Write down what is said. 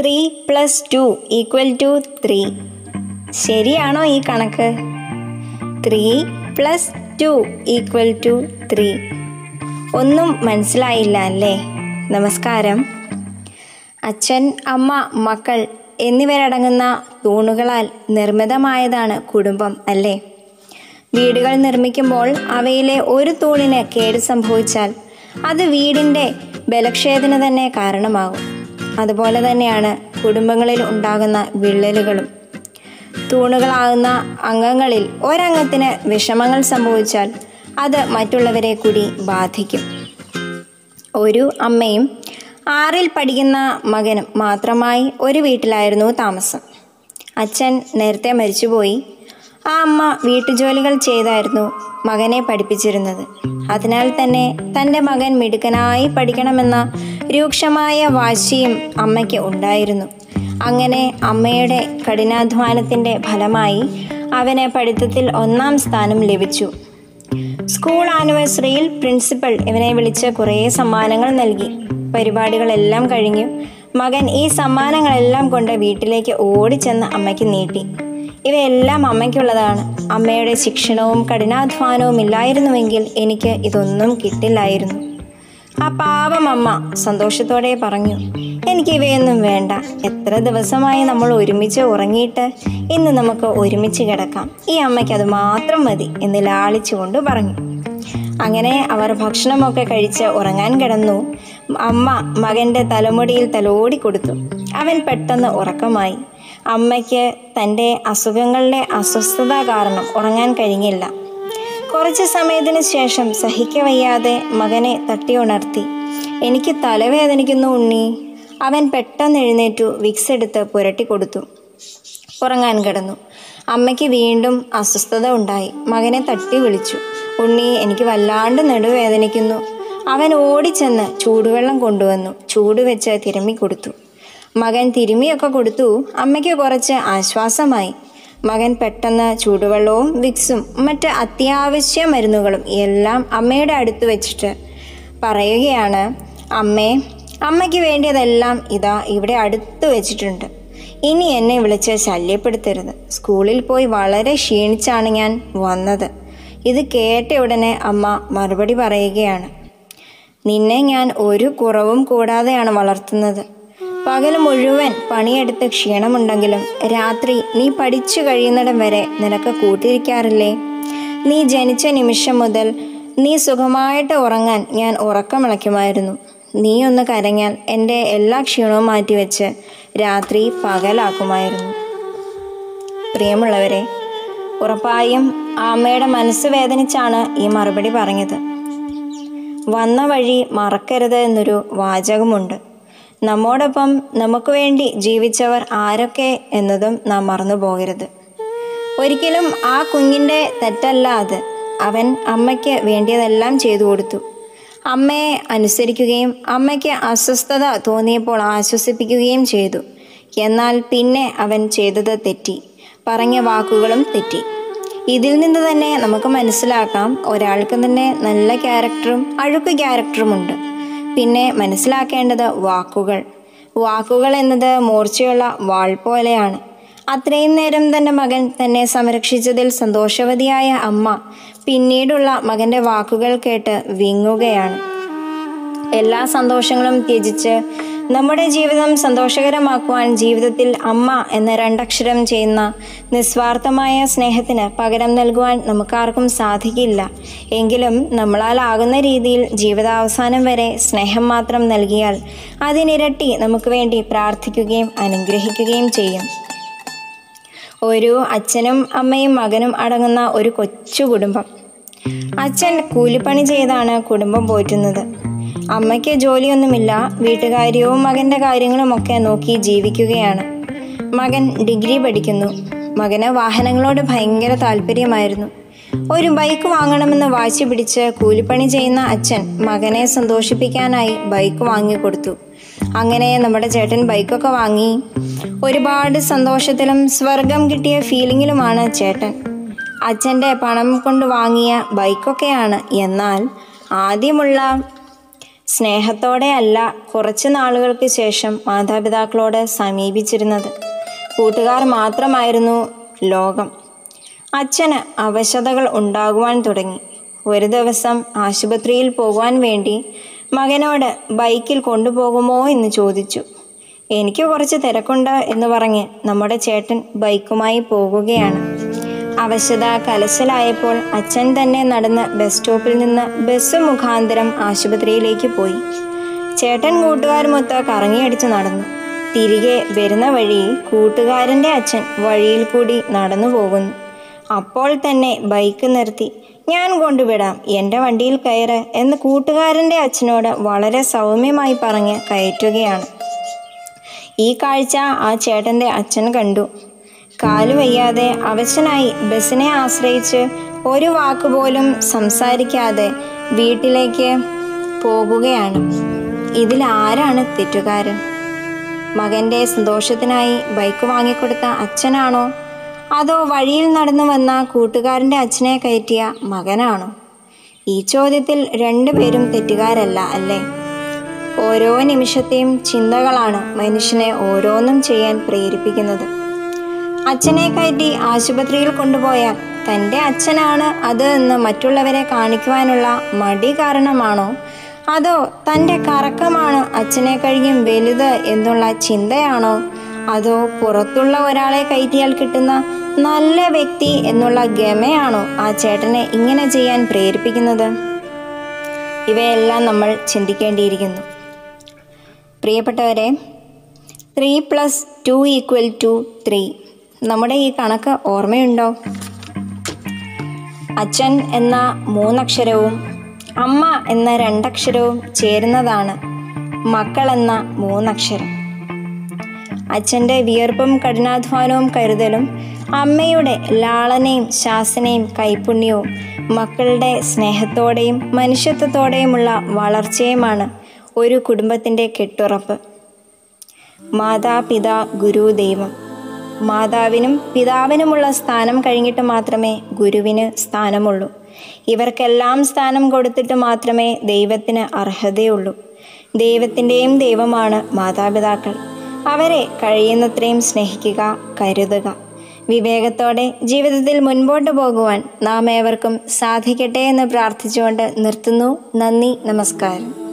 Three plus two equal to three ശരിയാണോ ഈ കണക്ക്? Three plus two equal to three ഒന്നും മനസ്സിലായില്ല അല്ലേ? നമസ്കാരം. അച്ഛൻ അമ്മ മക്കൾ എന്നിവരടങ്ങുന്ന തൂണുകളാൽ നിർമ്മിതമായതാണ് കുടുംബം അല്ലേ? വീടുകൾ നിർമ്മിക്കുമ്പോൾ അവയിലെ ഒരു തൂണിന് കേട് സംഭവിച്ചാൽ അത് വീടിന്റെ ബലക്ഷേദന തന്നെ കാരണമാകും. അതുപോലെ തന്നെയാണ് കുടുംബങ്ങളിൽ ഉണ്ടാകുന്ന വിള്ളലുകളും. തൂണുകളാകുന്ന അംഗങ്ങളിൽ ഒരംഗത്തിന് വിഷമങ്ങൾ സംഭവിച്ചാൽ അത് മറ്റുള്ളവരെ കൂടി ബാധിക്കും. ഒരു അമ്മയും ആറിൽ പഠിക്കുന്ന മകനും മാത്രമായി ഒരു വീട്ടിലായിരുന്നു താമസം. അച്ഛൻ നേരത്തെ മരിച്ചുപോയി. ആ അമ്മ വീട്ടുജോലികൾ ചെയ്തായിരുന്നു മകനെ പഠിപ്പിച്ചിരുന്നത്. അതിനാൽ തന്നെ തന്റെ മകൻ മിടുക്കനായി പഠിക്കണമെന്ന രൂക്ഷമായ വാശിയും അമ്മയ്ക്ക് ഉണ്ടായിരുന്നു. അങ്ങനെ അമ്മയുടെ കഠിനാധ്വാനത്തിന്റെ ഫലമായി അവന് പഠിത്തത്തിൽ ഒന്നാം സ്ഥാനം ലഭിച്ചു. സ്കൂൾ ആനിവേഴ്സറിയിൽ പ്രിൻസിപ്പൽ ഇവനെ വിളിച്ച് കുറേ സമ്മാനങ്ങൾ നൽകി. പരിപാടികളെല്ലാം കഴിഞ്ഞു. മകൻ ഈ സമ്മാനങ്ങളെല്ലാം കൊണ്ട് വീട്ടിലേക്ക് ഓടിച്ചെന്ന് അമ്മയ്ക്ക് നീട്ടി. ഇവയെല്ലാം അമ്മയ്ക്കുള്ളതാണ്. അമ്മയുടെ ശിക്ഷണവും കഠിനാധ്വാനവും ഇല്ലായിരുന്നുവെങ്കിൽ എനിക്ക് ഇതൊന്നും കിട്ടില്ലായിരുന്നു. ആ പാവമമ്മ സന്തോഷത്തോടെ പറഞ്ഞു എനിക്ക് ഇവയൊന്നും വേണ്ട. എത്ര ദിവസമായി നമ്മൾ ഒരുമിച്ച് ഉറങ്ങിയിട്ട് ഇന്ന് നമുക്ക് ഒരുമിച്ച് കിടക്കാം. ഈ അമ്മയ്ക്ക് അത് മാത്രം മതി എന്ന് ലാളിച്ചുകൊണ്ട് പറഞ്ഞു. അങ്ങനെ അവർ ഭക്ഷണമൊക്കെ കഴിച്ച് ഉറങ്ങാൻ കിടന്നു. അമ്മ മകന്റെ തലമുടിയിൽ തലോടി കൊടുത്തു. അവൻ പെട്ടെന്ന് ഉറക്കമായി. അമ്മയ്ക്ക് തന്റെ അസുഖങ്ങളുടെ അസ്വസ്ഥത കാരണം ഉറങ്ങാൻ കഴിഞ്ഞില്ല. കുറച്ച് സമയത്തിന് ശേഷം സഹിക്കവയ്യാതെ മകനെ തട്ടി ഉണർത്തി. എനിക്ക് തലവേദനിക്കുന്നു ഉണ്ണി. അവൻ പെട്ടെന്ന് എഴുന്നേറ്റു വിക്സ് എടുത്ത് പുരട്ടി കൊടുത്തു. ഉറങ്ങാൻ കിടന്നു. അമ്മയ്ക്ക് വീണ്ടും അസ്വസ്ഥത ഉണ്ടായി. മകനെ തട്ടി വിളിച്ചു. ഉണ്ണി എനിക്ക് വല്ലാണ്ട് നെടുവേദനിക്കുന്നു. അവൻ ഓടിച്ചെന്ന് ചൂടുവെള്ളം കൊണ്ടുവന്നു. ചൂട് വെച്ച് തിരുമ്മി കൊടുത്തു. മകൻ തിരുമ്മിയൊക്കെ കൊടുത്തു. അമ്മയ്ക്ക് കുറച്ച് ആശ്വാസമായി. മകൻ പെട്ടെന്ന് ചൂടുവെള്ളവും വിക്സും മറ്റ് അത്യാവശ്യ മരുന്നുകളും എല്ലാം അമ്മയുടെ അടുത്ത് വെച്ചിട്ട് പറയുകയാണ് അമ്മേ അമ്മയ്ക്ക് വേണ്ടിയതെല്ലാം ഇതാ ഇവിടെ അടുത്ത് വെച്ചിട്ടുണ്ട്. ഇനി എന്നെ വിളിച്ച് ശല്യപ്പെടുത്തരുത്. സ്കൂളിൽ പോയി വളരെ ക്ഷീണിച്ചാണ് ഞാൻ വന്നത്. ഇത് കേട്ട ഉടനെ അമ്മ മറുപടി പറയുകയാണ് നിന്നെ ഞാൻ ഒരു കുറവും കൂടാതെയാണ് വളർത്തുന്നത്. പകൽ മുഴുവൻ പണിയെടുത്ത് ക്ഷീണമുണ്ടെങ്കിലും രാത്രി നീ പഠിച്ചു കഴിയുന്നിടം വരെ നിനക്ക് കൂട്ടിരിക്കാറില്ലേ? നീ ജനിച്ച നിമിഷം മുതൽ നീ സുഖമായിട്ട് ഉറങ്ങാൻ ഞാൻ ഉറക്കമിളയ്ക്കുമായിരുന്നു. നീ ഒന്ന് കരഞ്ഞാൽ എന്റെ എല്ലാ ക്ഷീണവും മാറ്റിവെച്ച് രാത്രി പകലാക്കുമായിരുന്നു. പ്രിയമുള്ളവരെ ഉറപ്പായും ആമ്മയുടെ മനസ്സ് വേദനിച്ചാണ് ഈ മറുപടി പറഞ്ഞത്. വന്ന വഴി മറക്കരുത് എന്നൊരു വാചകമുണ്ട്. നമ്മോടൊപ്പം നമുക്ക് വേണ്ടി ജീവിച്ചവർ ആരൊക്കെ എന്നതും നാം മറന്നു പോകരുത്. ഒരിക്കലും ആ കുഞ്ഞിന്റെ തെറ്റല്ല അത്. അവൻ അമ്മയ്ക്ക് വേണ്ടിയതെല്ലാം ചെയ്തു കൊടുത്തു. അമ്മയെ അനുസരിക്കുകയും അമ്മയ്ക്ക് അസ്വസ്ഥത തോന്നിയപ്പോൾ ആശ്വസിപ്പിക്കുകയും ചെയ്തു. എന്നാൽ പിന്നെ അവൻ ചെയ്തത് തെറ്റി. പറഞ്ഞ വാക്കുകളും തെറ്റി. ഇതിൽ നിന്ന് തന്നെ നമുക്ക് മനസ്സിലാക്കാം ഒരാൾക്ക് തന്നെ നല്ല ക്യാരക്ടറും അഴുക്ക് ക്യാരക്ടറുമുണ്ട് പിന്നെ മനസ്സിലാക്കേണ്ടത് വാക്കുകൾ. വാക്കുകൾ എന്നത് മൂർച്ചയുള്ള വാൾ പോലെയാണ്. അത്രയും നേരം തന്റെ മകൻ തന്നെ സംരക്ഷിച്ചതിൽ സന്തോഷവതിയായ അമ്മ പിന്നീടുള്ള മകന്റെ വാക്കുകൾ കേട്ട് വിങ്ങുകയാണ്. എല്ലാ സന്തോഷങ്ങളും ത്യജിച്ച് നമ്മുടെ ജീവിതം സന്തോഷകരമാക്കുവാൻ ജീവിതത്തിൽ അമ്മ എന്ന രണ്ടക്ഷരം ചെയ്യുന്ന നിസ്വാർത്ഥമായ സ്നേഹത്തിന് പകരം നൽകുവാൻ നമുക്കാർക്കും സാധിക്കില്ല. എങ്കിലും നമ്മളാൽ ആകുന്ന രീതിയിൽ ജീവിതാവസാനം വരെ സ്നേഹം മാത്രം നൽകിയാൽ അതിനിരട്ടി നമുക്ക് വേണ്ടി പ്രാർത്ഥിക്കുകയും അനുഗ്രഹിക്കുകയും ചെയ്യും. ഒരു അച്ഛനും അമ്മയും മകനും അടങ്ങുന്ന ഒരു കൊച്ചു കുടുംബം. അച്ഛൻ കൂലിപ്പണി ചെയ്താണ് കുടുംബം പോറ്റുന്നത്. അമ്മയ്ക്ക് ജോലിയൊന്നുമില്ല വീട്ടുകാര്യവും മകന്റെ കാര്യങ്ങളുമൊക്കെ നോക്കി ജീവിക്കുകയാണ്. മകൻ ഡിഗ്രി പഠിക്കുന്നു. മകന് വാഹനങ്ങളോട് ഭയങ്കര താല്പര്യമായിരുന്നു. ഒരു ബൈക്ക് വാങ്ങണമെന്ന് വാശി പിടിച്ച് കൂലിപ്പണി ചെയ്യുന്ന അച്ഛൻ മകനെ സന്തോഷിപ്പിക്കാനായി ബൈക്ക് വാങ്ങിക്കൊടുത്തു. അങ്ങനെ നമ്മുടെ ചേട്ടൻ ബൈക്കൊക്കെ വാങ്ങി. ഒരുപാട് സന്തോഷത്തിലും സ്വർഗം കിട്ടിയ ഫീലിങ്ങിലുമാണ് ചേട്ടൻ. അച്ഛന്റെ പണം കൊണ്ട് വാങ്ങിയ ബൈക്കൊക്കെയാണ്. എന്നാൽ ആദ്യമുള്ള സ്നേഹത്തോടെ അല്ല കുറച്ച് നാളുകൾക്ക് ശേഷം മാതാപിതാക്കളോട് സമീപിച്ചിരുന്നത്. കൂട്ടുകാർ മാത്രമായിരുന്നു ലോകം. അച്ഛന് അവശതകൾ ഉണ്ടാകുവാൻ തുടങ്ങി. ഒരു ദിവസം ആശുപത്രിയിൽ പോകുവാൻ വേണ്ടി മകനോട് ബൈക്കിൽ കൊണ്ടുപോകുമോ എന്ന് ചോദിച്ചു. എനിക്ക് കുറച്ച് തിരക്കുണ്ട് എന്ന് പറഞ്ഞ് നമ്മുടെ ചേട്ടൻ ബൈക്കുമായി പോകുകയാണ്. അവശത കലശലായപ്പോൾ അച്ഛൻ തന്നെ നടന്ന് ബസ് സ്റ്റോപ്പിൽ നിന്ന് ബസ് മുഖാന്തരം ആശുപത്രിയിലേക്ക് പോയി. ചേട്ടൻ കൂട്ടുകാരുമൊത്ത് കറങ്ങിയടിച്ച് നടന്നു. തിരികെ വരുന്ന വഴിയിൽ കൂട്ടുകാരന്റെ അച്ഛൻ വഴിയിൽ കൂടി നടന്നു പോകുന്നു. അപ്പോൾ തന്നെ ബൈക്ക് നിർത്തി ഞാൻ കൊണ്ടുവിടാം എന്റെ വണ്ടിയിൽ കയറ് എന്ന് കൂട്ടുകാരന്റെ അച്ഛനോട് വളരെ സൗമ്യമായി പറഞ്ഞ് കയറ്റുകയാണ്. ഈ കാഴ്ച ആ ചേട്ടന്റെ അച്ഛൻ കണ്ടു. കാലു വയ്യാതെ അവശനായി ബസ്സിനെ ആശ്രയിച്ച് ഒരു വാക്കുപോലും സംസാരിക്കാതെ വീട്ടിലേക്ക് പോകുകയാണ്. ഇതിൽ ആരാണ് തെറ്റുകാരൻ? മകന്റെ സന്തോഷത്തിനായി ബൈക്ക് വാങ്ങിക്കൊടുത്ത അച്ഛനാണോ? അതോ വഴിയിൽ നടന്നു വന്ന കൂട്ടുകാരന്റെ അച്ഛനെ കയറ്റിയ മകനാണോ? ഈ ചോദ്യത്തിൽ രണ്ടുപേരും തെറ്റുകാരല്ല അല്ലേ? ഓരോ നിമിഷത്തെയും ചിന്തകളാണ് മനുഷ്യനെ ഓരോന്നും ചെയ്യാൻ പ്രേരിപ്പിക്കുന്നത്. അച്ഛനെ കയറ്റി ആശുപത്രിയിൽ കൊണ്ടുപോയാൽ തന്റെ അച്ഛനാണ് അത് എന്ന് മറ്റുള്ളവരെ കാണിക്കുവാനുള്ള മടി കാരണമാണോ? അതോ തന്റെ കറക്കമാണ് അച്ഛനെ കഴിയും വലുത് എന്നുള്ള ചിന്തയാണോ? അതോ പുറത്തുള്ള ഒരാളെ കയറ്റിയാൽ കിട്ടുന്ന നല്ല വ്യക്തി എന്നുള്ള ഗമയാണോ ആ ചേട്ടനെ ഇങ്ങനെ ചെയ്യാൻ പ്രേരിപ്പിക്കുന്നത്? ഇവയെല്ലാം നമ്മൾ ചിന്തിക്കേണ്ടിയിരിക്കുന്നു. പ്രിയപ്പെട്ടവരെ three plus two equal to three നമ്മുടെ ഈ കണക്ക് ഓർമ്മയുണ്ടോ? അച്ഛൻ എന്ന മൂന്നക്ഷരവും അമ്മ എന്ന രണ്ടക്ഷരവും ചേരുന്നതാണ് മക്കൾ എന്ന മൂന്നക്ഷരം. അച്ഛന്റെ വിയർപ്പും കഠിനാധ്വാനവും കരുതലും അമ്മയുടെ ലാളനയും ശാസനയും കൈപുണ്യവും മക്കളുടെ സ്നേഹത്തോടെയും മനുഷ്യത്വത്തോടെയുമുള്ള വളർച്ചയുമാണ് ഒരു കുടുംബത്തിന്റെ കെട്ടുറപ്പ്. മാതാപിതാ ഗുരു ദൈവം മാതാവിനും പിതാവിനുമുള്ള സ്ഥാനം കഴിഞ്ഞിട്ട് മാത്രമേ ഗുരുവിന് സ്ഥാനമുള്ളൂ. ഇവർക്കെല്ലാം സ്ഥാനം കൊടുത്തിട്ട് മാത്രമേ ദൈവത്തിന് അർഹതയുള്ളൂ. ദൈവത്തിന്റെയും ദൈവമാണ് മാതാപിതാക്കൾ. അവരെ കഴിയുന്നത്രയും സ്നേഹിക്കുക കരുതുക. വിവേകത്തോടെ ജീവിതത്തിൽ മുൻപോട്ട് പോകുവാൻ നാം ഏവർക്കും സാധിക്കട്ടെ എന്ന് പ്രാർത്ഥിച്ചുകൊണ്ട് നിർത്തുന്നു. നന്ദി നമസ്കാരം.